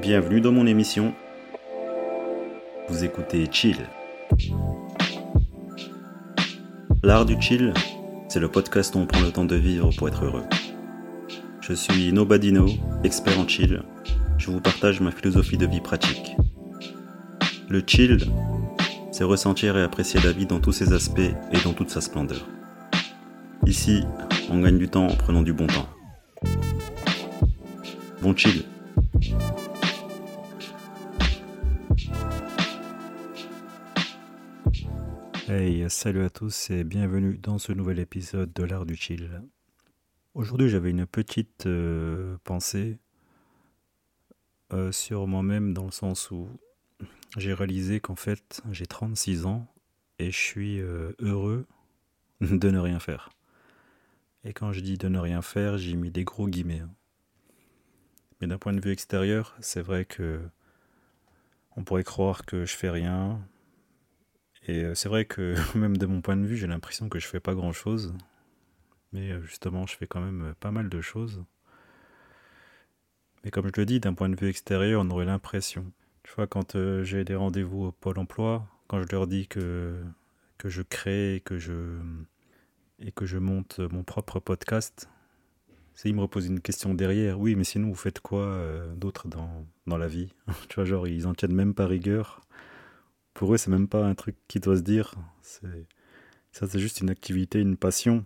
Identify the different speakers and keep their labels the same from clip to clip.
Speaker 1: Bienvenue dans mon émission. Vous écoutez Chill. L'art du chill, c'est le podcast où on prend le temps de vivre pour être heureux. Je suis Nobadino, expert en chill. Je vous partage ma philosophie de vie pratique. Le chill, c'est ressentir et apprécier la vie dans tous ses aspects et dans toute sa splendeur. Ici, on gagne du temps en prenant du bon temps. Bon chill.
Speaker 2: Hey, salut à tous et bienvenue dans ce nouvel épisode de l'art du chill. Aujourd'hui j'avais une petite euh, pensée euh, sur moi-même dans le sens où j'ai réalisé qu'en fait j'ai 36 ans et je suis euh, heureux de ne rien faire. Et quand je dis de ne rien faire, j'ai mis des gros guillemets. hein. Mais d'un point de vue extérieur, c'est vrai que on pourrait croire que je fais rien, et euh, c'est vrai que même de mon point de vue, j'ai l'impression que je fais pas grand-chose. Mais euh, justement, je fais quand même euh, pas mal de choses. Mais comme je le dis, d'un point de vue extérieur, on aurait l'impression. Tu vois, quand j'ai des rendez-vous au Pôle emploi, quand je leur dis que, que je crée et que je, et que je monte mon propre podcast, ils me reposent une question derrière. Oui, mais sinon, vous faites quoi d'autre dans, dans la vie? Tu vois, genre, ils en tiennent même pas rigueur pour eux, c'est même pas un truc qui doit se dire. C'est ça, c'est juste une activité, une passion.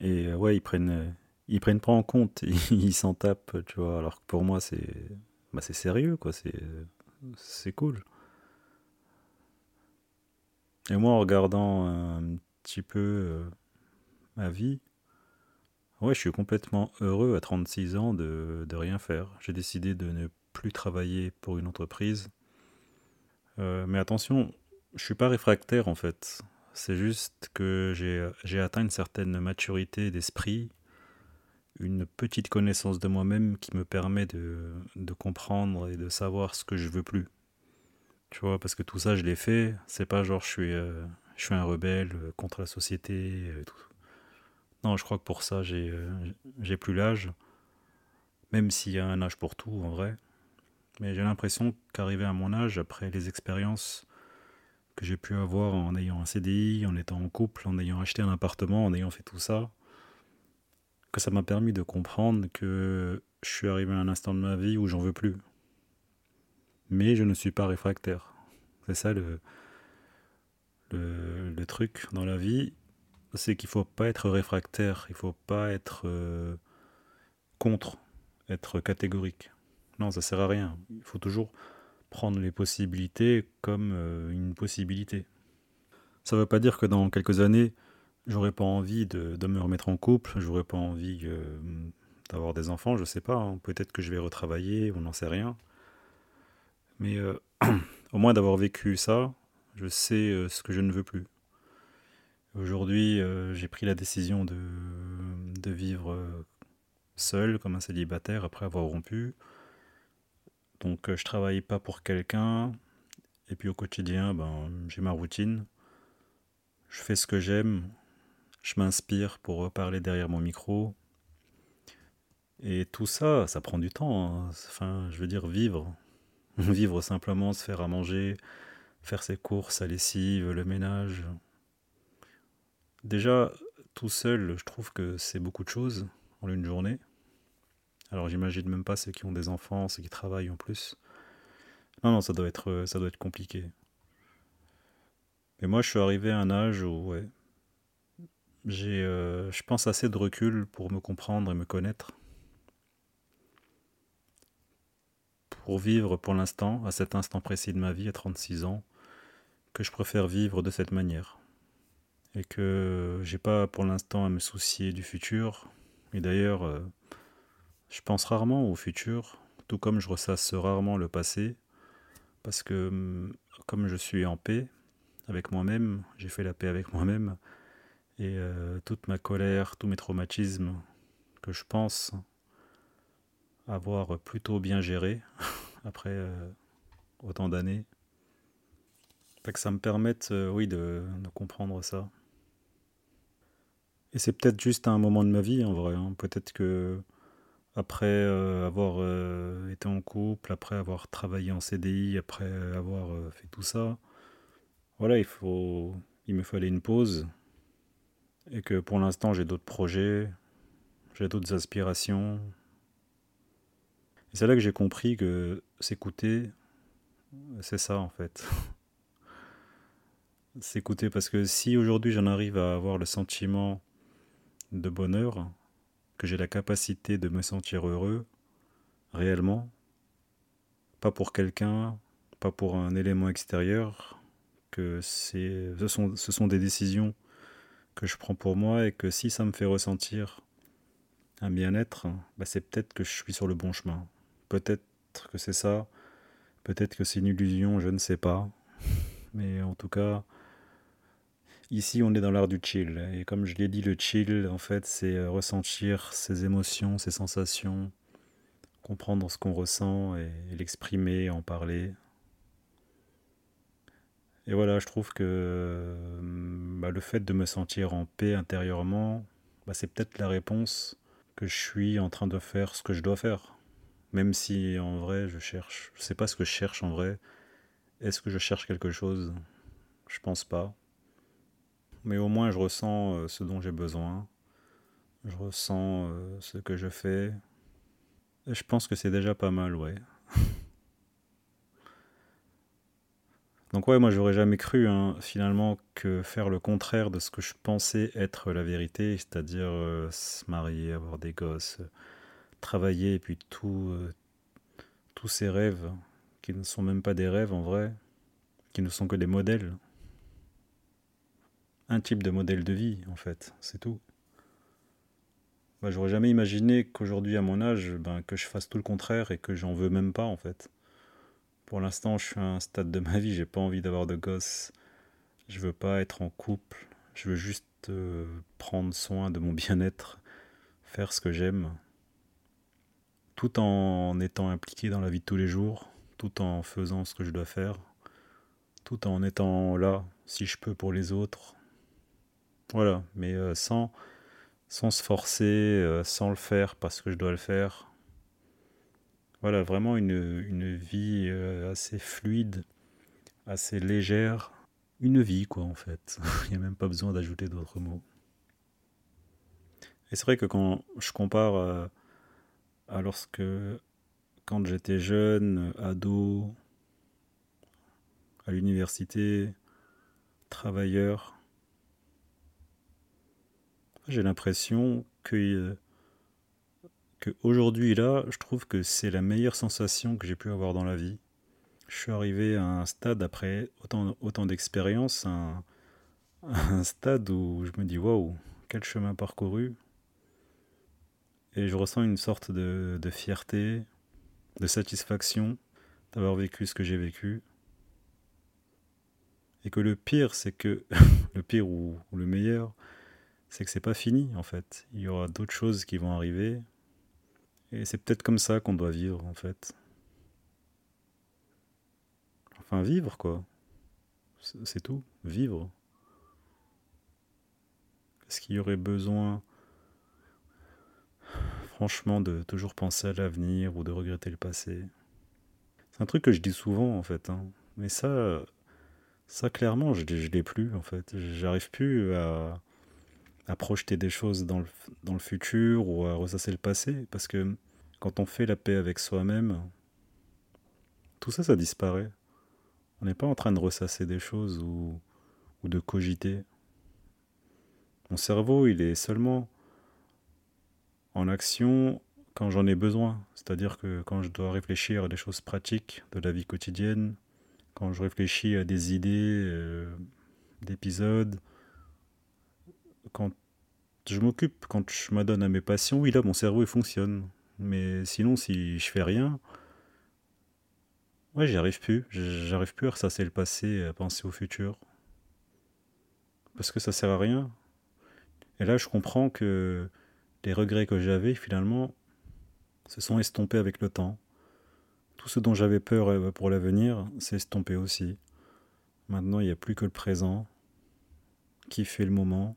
Speaker 2: Et euh, ouais, ils prennent, euh, ils prennent pas en compte, ils s'en tapent, tu vois. Alors que pour moi, c'est, bah, c'est sérieux, quoi. C'est, c'est cool. Et moi, en regardant un petit peu euh, ma vie, ouais, je suis complètement heureux à 36 ans de, de rien faire. J'ai décidé de ne plus travailler pour une entreprise. Euh, mais attention, je suis pas réfractaire en fait. C'est juste que j'ai atteint une certaine maturité d'esprit, une petite connaissance de moi-même qui me permet de, de comprendre et de savoir ce que je veux plus. Tu vois, parce que tout ça, je l'ai fait. C'est pas genre je suis, euh, je suis un rebelle euh, contre la société. Non, je crois que pour ça, j'ai euh, plus l'âge. Même s'il y a un âge pour tout, en vrai. Mais j'ai l'impression qu'arrivé à mon âge, après les expériences que j'ai pu avoir en ayant un CDI, en étant en couple, en ayant acheté un appartement, en ayant fait tout ça, que ça m'a permis de comprendre que je suis arrivé à un instant de ma vie où j'en veux plus. Mais je ne suis pas réfractaire. C'est ça le, le, truc dans la vie, c'est qu'il faut pas être réfractaire, il faut pas être euh, contre, être catégorique. Non, ça sert à rien. Il faut toujours prendre les possibilités comme euh, une possibilité. Ça ne veut pas dire que dans quelques années, j'aurais pas envie de, me remettre en couple, j'aurais pas envie euh, d'avoir des enfants, je sais pas. hein. Peut-être que je vais retravailler, on n'en sait rien. Mais euh, au moins d'avoir vécu ça, je sais ce que je ne veux plus. Aujourd'hui, j'ai pris la décision de, vivre seul, comme un célibataire, après avoir rompu. Donc euh, je travaille pas pour quelqu'un, et puis au quotidien, ben, j'ai ma routine. Je fais ce que j'aime, je m'inspire pour parler derrière mon micro. Et tout ça, ça prend du temps. hein. Enfin, je veux dire, vivre. Vivre simplement, se faire à manger, faire ses courses, sa lessive, le ménage. Déjà, tout seul, je trouve que c'est beaucoup de choses en une journée. Alors j'imagine même pas ceux qui ont des enfants, ceux qui travaillent en plus. Non, non, ça doit être, euh, ça doit être compliqué. Mais moi, je suis arrivé à un âge où, ouais, euh, je pense, assez de recul pour me comprendre et me connaître, pour vivre pour l'instant, à cet instant précis de ma vie, à 36 ans, que je préfère vivre de cette manière. Et que j'ai pas pour l'instant à me soucier du futur. Et d'ailleurs, euh, je pense rarement au futur, tout comme je ressasse rarement le passé, parce que hum, comme je suis en paix avec moi-même, j'ai fait la paix avec moi-même, et euh, toute ma colère, tous mes traumatismes que je pense avoir plutôt bien géré après euh, autant d'années, que ça me permette, euh, oui, de, de comprendre ça. Et c'est peut-être juste un moment de ma vie en vrai. hein. Peut-être que après euh, avoir euh, été en couple, après avoir travaillé en CDI, après avoir euh, fait tout ça, voilà, il faut, il me fallait une pause et que pour l'instant j'ai d'autres projets, j'ai d'autres aspirations. Et c'est là que j'ai compris que s'écouter, c'est ça en fait. s'écouter parce que si aujourd'hui j'en arrive à avoir le sentiment de bonheur, que j'ai la capacité de me sentir heureux, réellement, pas pour quelqu'un, pas pour un élément extérieur, que c'est, ce, sont, ce sont des décisions que je prends pour moi et que si ça me fait ressentir un bien-être, bah c'est peut-être que je suis sur le bon chemin. Peut-être que c'est ça, peut-être que c'est une illusion, je ne sais pas. Mais en tout cas, Ici, on est dans l'art du chill. Et comme je l'ai dit, le chill, en fait, c'est euh, ressentir ses émotions, ses sensations, comprendre ce qu'on ressent et, l'exprimer, en parler. Et voilà, je trouve que euh, bah, le fait de me sentir en paix intérieurement, bah, c'est peut-être la réponse que je suis en train de faire ce que je dois faire. Même si en vrai, je cherche. Je sais pas ce que je cherche en vrai. Est-ce que je cherche quelque chose? Je pense pas mais au moins je ressens euh, ce dont j'ai besoin. Je ressens euh, ce que je fais. Je pense que c'est déjà pas mal, ouais. Donc ouais, moi j'aurais jamais cru hein, finalement que faire le contraire de ce que je pensais être la vérité, c'est-à-dire euh, se marier, avoir des gosses, travailler et puis tous ces rêves qui ne sont même pas des rêves en vrai, qui ne sont que des modèles un type de modèle de vie, en fait, c'est tout. Bah, J'aurais jamais imaginé qu'aujourd'hui, à mon âge, ben, que je fasse tout le contraire et que j'en veux même pas, en fait. Pour l'instant, je suis à un stade de ma vie, j'ai pas envie d'avoir de gosses. Je veux pas être en couple. Je veux juste euh, prendre soin de mon bien-être, faire ce que j'aime, tout en étant impliqué dans la vie de tous les jours, tout en faisant ce que je dois faire, tout en étant là, si je peux, pour les autres, voilà, mais euh, sans, sans se forcer, euh, sans le faire parce que je dois le faire. Voilà, vraiment une, vie euh, assez fluide, assez légère. Une vie, quoi, en fait. Il n'y a même pas besoin d'ajouter d'autres mots. Et c'est vrai que quand je compare à lorsque, quand j'étais jeune, ado, à l'université, travailleur, j'ai l'impression que, euh, que aujourd'hui là, je trouve que c'est la meilleure sensation que j'ai pu avoir dans la vie. Je suis arrivé à un stade après autant, autant d'expérience, un, un stade où je me dis waouh, quel chemin parcouru. Et je ressens une sorte de, fierté, de satisfaction d'avoir vécu ce que j'ai vécu. Et que le pire, c'est que, le pire ou le meilleur, c'est que c'est pas fini en fait. Il y aura d'autres choses qui vont arriver. Et c'est peut-être comme ça qu'on doit vivre en fait. Enfin, vivre quoi. C'est tout. Vivre. Est-ce qu'il y aurait besoin, franchement, de toujours penser à l'avenir ou de regretter le passé? C'est un truc que je dis souvent en fait. Hein. Mais ça, ça clairement, je, je l'ai plus en fait. J'arrive plus à à projeter des choses dans le, dans le futur ou à ressasser le passé, parce que quand on fait la paix avec soi-même, tout ça, ça disparaît. On n'est pas en train de ressasser des choses ou, ou de cogiter. Mon cerveau, il est seulement en action quand j'en ai besoin. C'est-à-dire que quand je dois réfléchir à des choses pratiques de la vie quotidienne, quand je réfléchis à des idées euh, d'épisodes, quand je m'occupe, quand je m'adonne à mes passions, oui, là, mon cerveau, il fonctionne. Mais sinon, si je fais rien, ouais, j'y arrive plus. J'arrive plus à ressasser le passé, à penser au futur. Parce que ça sert à rien. Et là, je comprends que les regrets que j'avais, finalement, se sont estompés avec le temps. Tout ce dont j'avais peur euh, pour l'avenir s'est estompé aussi. Maintenant, il n'y a plus que le présent, qui fait le moment,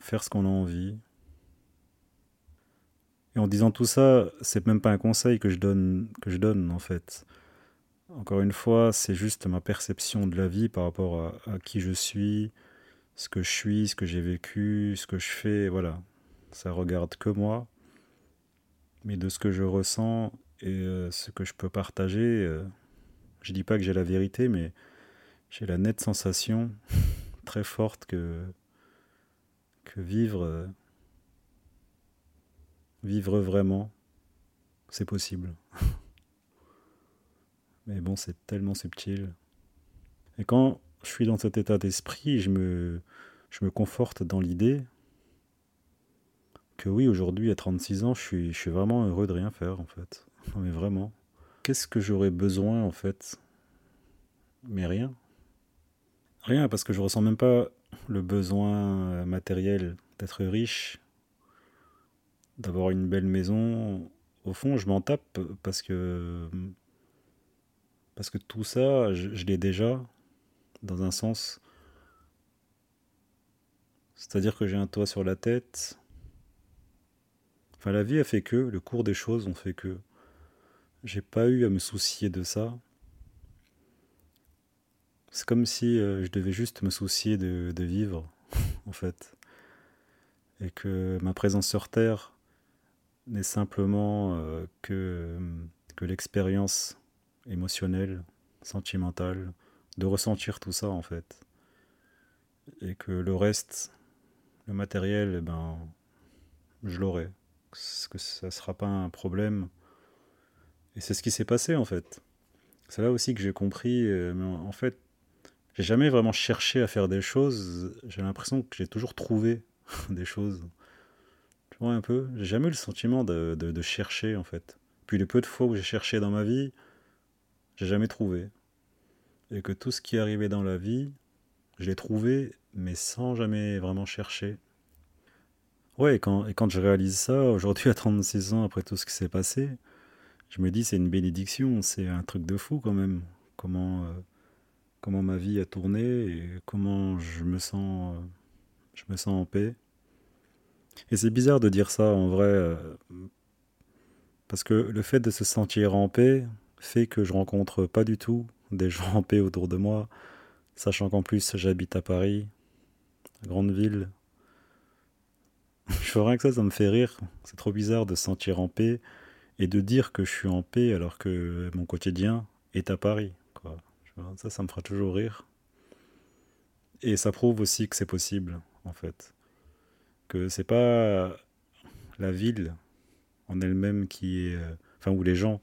Speaker 2: faire ce qu'on a envie. Et en disant tout ça, c'est même pas un conseil que je donne, que je donne en fait. Encore une fois, c'est juste ma perception de la vie par rapport à, qui je suis, ce que je suis, ce que j'ai vécu, ce que je fais, voilà. Ça regarde que moi. Mais de ce que je ressens et euh, ce que je peux partager, euh, je dis pas que j'ai la vérité, mais j'ai la nette sensation très forte que, que vivre, euh, vivre vraiment, c'est possible. Mais bon, c'est tellement subtil. Et quand je suis dans cet état d'esprit, je me, conforte dans l'idée que oui, aujourd'hui, à 36 ans, je suis, je suis vraiment heureux de rien faire, en fait. Mais vraiment. Qu'est-ce que j'aurais besoin, en fait? Mais rien. Rien, parce que je ressens même pas le besoin matériel d'être riche, d'avoir une belle maison. Au fond, je m'en tape parce que parce que tout ça, je, l'ai déjà dans un sens. C'est-à-dire que j'ai un toit sur la tête. Enfin, la vie a fait que, le cours des choses ont fait que. J'ai pas eu à me soucier de ça. C'est comme si euh, je devais juste me soucier de, vivre, en fait. Et que ma présence sur Terre n'est simplement euh, que, que l'expérience émotionnelle, sentimentale, de ressentir tout ça, en fait. Et que le reste, le matériel, eh ben, je l'aurai. Que ça ne sera pas un problème. Et c'est ce qui s'est passé, en fait. C'est là aussi que j'ai compris, euh, en fait, j'ai jamais vraiment cherché à faire des choses. J'ai l'impression que j'ai toujours trouvé des choses. Tu vois un peu? J'ai jamais eu le sentiment de, chercher en fait. Puis les peu de fois où j'ai cherché dans ma vie, j'ai jamais trouvé. Et que tout ce qui arrivait dans la vie, je l'ai trouvé, mais sans jamais vraiment chercher. Ouais, et quand, et quand je réalise ça, aujourd'hui à 36 ans, après tout ce qui s'est passé, je me dis c'est une bénédiction, c'est un truc de fou quand même. Comment. Euh, comment ma vie a tourné et comment je me sens, je me sens en paix. Et c'est bizarre de dire ça en vrai, euh, parce que le fait de se sentir en paix fait que je rencontre pas du tout des gens en paix autour de moi, sachant qu'en plus j'habite à Paris, grande ville. je ferais que ça, ça me fait rire. C'est trop bizarre de se sentir en paix et de dire que je suis en paix alors que mon quotidien est à Paris. Ça, ça me fera toujours rire. Et ça prouve aussi que c'est possible, en fait. Que c'est pas la ville en elle-même qui est. Euh, enfin, ou les gens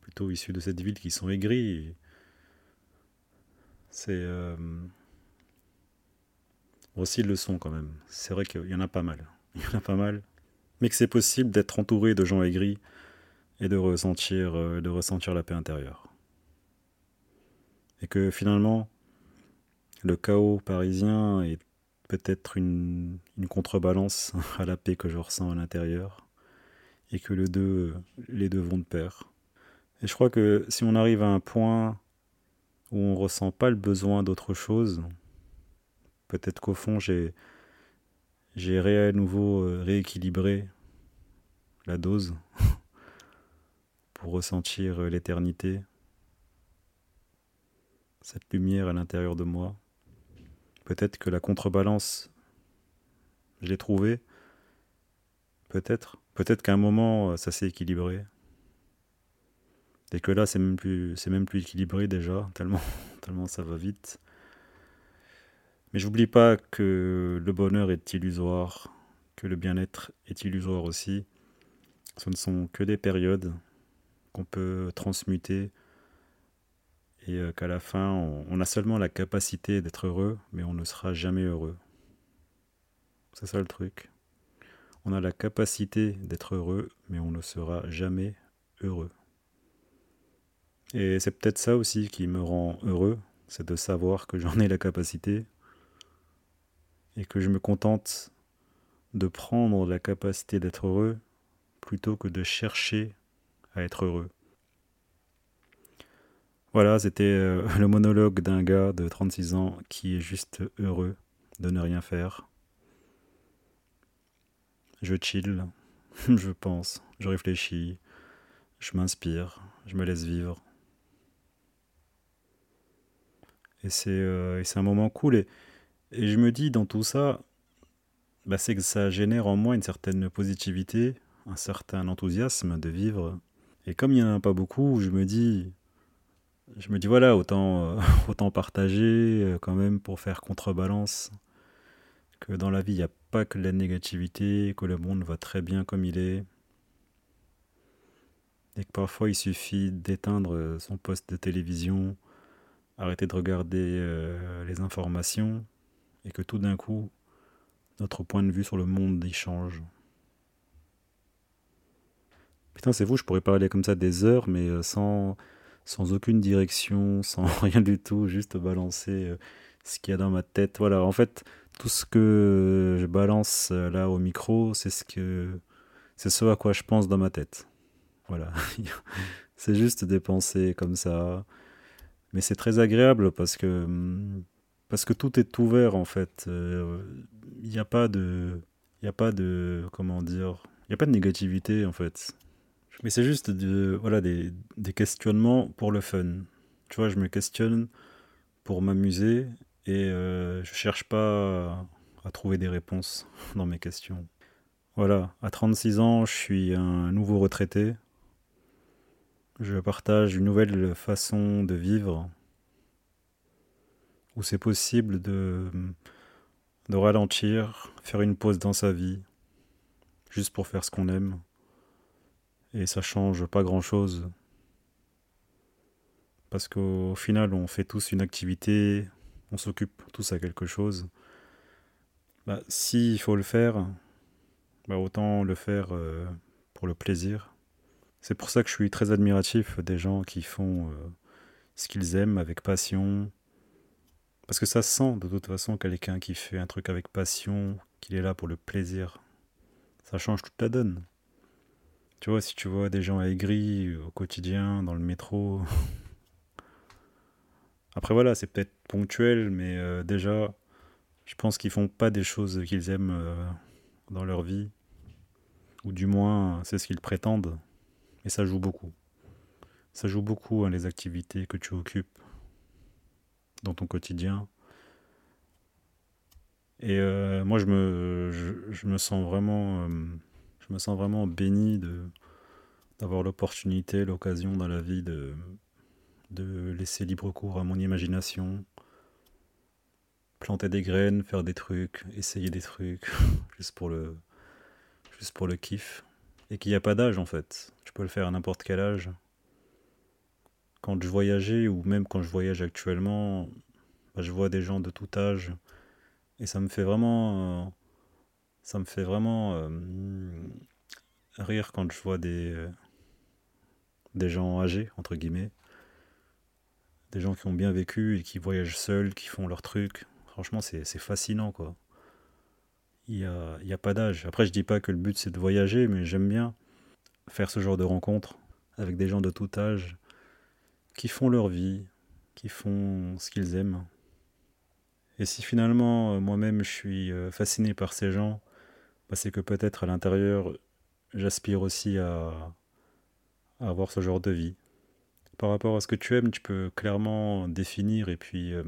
Speaker 2: plutôt issus de cette ville qui sont aigris. C'est. Euh, aussi, ils le sont quand même. C'est vrai qu'il y en a pas mal. Il y en a pas mal. Mais que c'est possible d'être entouré de gens aigris et de ressentir, euh, de ressentir la paix intérieure et que finalement le chaos parisien est peut-être une, contrebalance à la paix que je ressens à l'intérieur et que les deux, les deux vont de pair. Et je crois que si on arrive à un point où on ne ressent pas le besoin d'autre chose, peut-être qu'au fond j'ai euh, rééquilibré la dose pour ressentir l'éternité cette lumière à l'intérieur de moi. Peut-être que la contrebalance, je l'ai trouvée. Peut-être. Peut-être qu'à un moment, euh, ça s'est équilibré. Et que là, c'est même plus, même plus équilibré déjà, tellement, tellement ça va vite. Mais j'oublie pas que le bonheur est illusoire, que le bien-être est illusoire aussi. Ce ne sont que des périodes qu'on peut transmuter et euh, qu'à la fin, on, a seulement la capacité d'être heureux, mais on ne sera jamais heureux. C'est ça le truc. On a la capacité d'être heureux, mais on ne sera jamais heureux. Et c'est peut-être ça aussi qui me rend heureux, c'est de savoir que j'en ai la capacité et que je me contente de prendre la capacité d'être heureux plutôt que de chercher à être heureux. Voilà, c'était euh, le monologue d'un gars de 36 ans qui est juste heureux de ne rien faire. Je chill. je pense, je réfléchis, je m'inspire, je me laisse vivre. Et c'est euh, un moment cool. Et, je me dis dans tout ça, bah, c'est que ça génère en moi une certaine positivité, un certain enthousiasme de vivre. Et comme il n'y en a pas beaucoup, je me dis, je me dis voilà, autant, euh, partager euh, quand même pour faire contrebalance. Que dans la vie, il n'y a pas que la négativité, que le monde va très bien comme il est. Et que parfois il suffit d'éteindre euh, son poste de télévision, arrêter de regarder les informations, et que tout d'un coup, notre point de vue sur le monde y change. Putain, c'est vous, je pourrais parler comme ça des heures, mais sans, sans aucune direction, sans rien du tout, juste balancer euh, ce qu'il y a dans ma tête. Voilà, en fait, tout ce que je balance euh, là au micro, c'est ce que c'est ce à quoi je pense dans ma tête. Voilà. c'est juste des pensées comme ça. Mais c'est très agréable parce que hum, parce que tout est ouvert en fait. Il n'y a pas de il a pas de comment dire, il n'y a pas de négativité en fait. Mais c'est juste voilà, des, questionnements pour le fun. Tu vois, je me questionne pour m'amuser et euh, je cherche pas à, trouver des réponses dans mes questions. Voilà, à 36 ans, je suis un nouveau retraité. Je partage une nouvelle façon de vivre où c'est possible de, de ralentir, faire une pause dans sa vie, juste pour faire ce qu'on aime et ça change pas grand chose. Parce qu'au final, on fait tous une activité, on s'occupe tous à quelque chose. Bah, S'il faut le faire, bah, autant le faire euh, pour le plaisir. C'est pour ça que je suis très admiratif des gens qui font euh, ce qu'ils aiment avec passion. Parce que ça sent de toute façon quelqu'un qui fait un truc avec passion, qu'il est là pour le plaisir. Ça change toute la donne. Tu vois, si tu vois des gens aigris au quotidien, dans le métro. Après, voilà, c'est peut-être ponctuel, mais euh, déjà, je pense qu'ils font pas des choses qu'ils aiment euh, dans leur vie. Ou du moins, c'est ce qu'ils prétendent. Et ça joue beaucoup. Ça joue beaucoup hein, les activités que tu occupes dans ton quotidien. Et euh, moi, je me sens vraiment je me sens vraiment béni d'avoir l'opportunité, l'occasion dans la vie de, laisser libre cours à mon imagination, planter des graines, faire des trucs, essayer des trucs, juste pour le, juste kiff. Et qu'il n'y a pas d'âge en fait. Tu peux le faire à n'importe quel âge. Quand je voyageais, ou même quand je voyage actuellement, bah, je vois des gens de tout âge. Et ça me fait vraiment. Euh, ça me fait vraiment euh, rire quand je vois des, euh, des gens âgés, entre guillemets. Des gens qui ont bien vécu et qui voyagent seuls, qui font leurs trucs. Franchement, c'est fascinant, quoi. Il n'y a, a pas d'âge. Après, je dis pas que le but c'est de voyager, mais j'aime bien faire ce genre de rencontres avec des gens de tout âge qui font leur vie, qui font ce qu'ils aiment. Et si finalement euh, moi-même je suis fasciné par ces gens, bah, c'est que peut-être à l'intérieur, j'aspire aussi à, avoir ce genre de vie. Par rapport à ce que tu aimes, tu peux clairement définir et puis euh,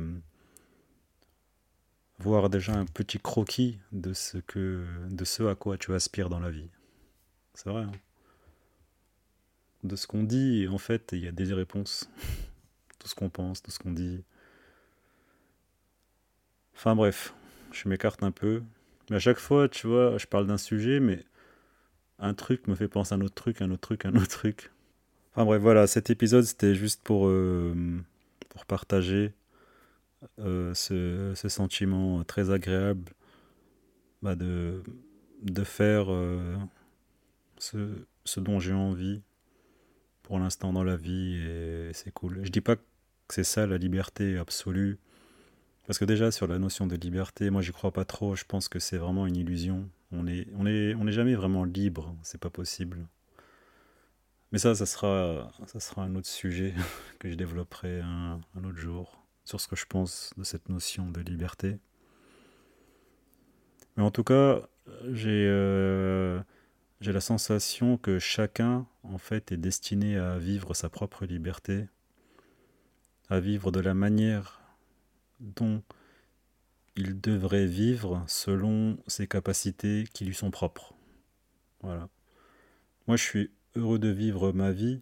Speaker 2: voir déjà un petit croquis de ce, que, de ce à quoi tu aspires dans la vie. C'est vrai. Hein. de ce qu'on dit, en fait, il y a des réponses. tout ce qu'on pense, tout ce qu'on dit. Enfin bref, je m'écarte un peu. Mais à chaque fois, tu vois, je parle d'un sujet, mais un truc me fait penser à un autre truc, un autre truc, un autre truc. Enfin bref, voilà, cet épisode, c'était juste pour, euh, pour partager euh, ce, ce, sentiment très agréable bah, de, de faire euh, ce, ce dont j'ai envie pour l'instant dans la vie, et c'est cool. Je dis pas que c'est ça la liberté absolue, parce que déjà, sur la notion de liberté, moi, j'y crois pas trop. Je pense que c'est vraiment une illusion. On n'est on on jamais vraiment libre. C'est pas possible. Mais ça, ça sera, ça sera un autre sujet que je développerai un, autre jour sur ce que je pense de cette notion de liberté. Mais en tout cas, euh, j'ai la sensation que chacun, en fait, est destiné à vivre sa propre liberté, à vivre de la manière dont il devrait vivre selon ses capacités qui lui sont propres. Voilà. Moi, je suis heureux de vivre ma vie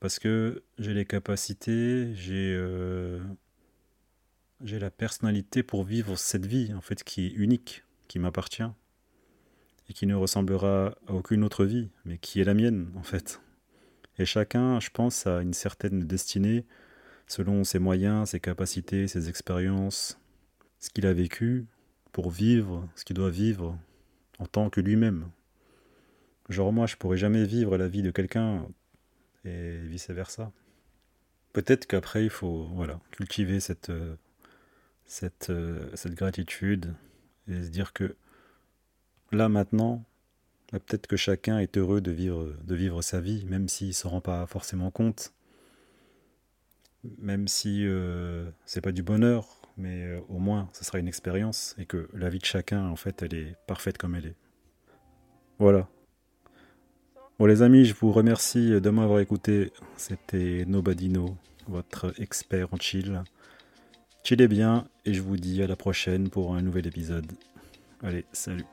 Speaker 2: parce que j'ai les capacités, j'ai euh, j'ai la personnalité pour vivre cette vie, en fait, qui est unique, qui m'appartient et qui ne ressemblera à aucune autre vie, mais qui est la mienne, en fait. Et chacun, je pense, a une certaine destinée selon ses moyens, ses capacités, ses expériences, ce qu'il a vécu pour vivre ce qu'il doit vivre en tant que lui-même. Genre moi, je pourrais jamais vivre la vie de quelqu'un et vice-versa. Peut-être qu'après, il faut voilà, cultiver cette, cette, cette gratitude et se dire que là maintenant, peut-être que chacun est heureux de vivre, de vivre sa vie, même s'il ne se rend pas forcément compte, même si euh, c'est pas du bonheur, mais euh, au moins ce sera une expérience et que la vie de chacun, en fait, elle est parfaite comme elle est. Voilà. Bon les amis, je vous remercie de m'avoir écouté. C'était Nobody Know, votre expert en chill. Chillez bien et je vous dis à la prochaine pour un nouvel épisode. Allez, salut.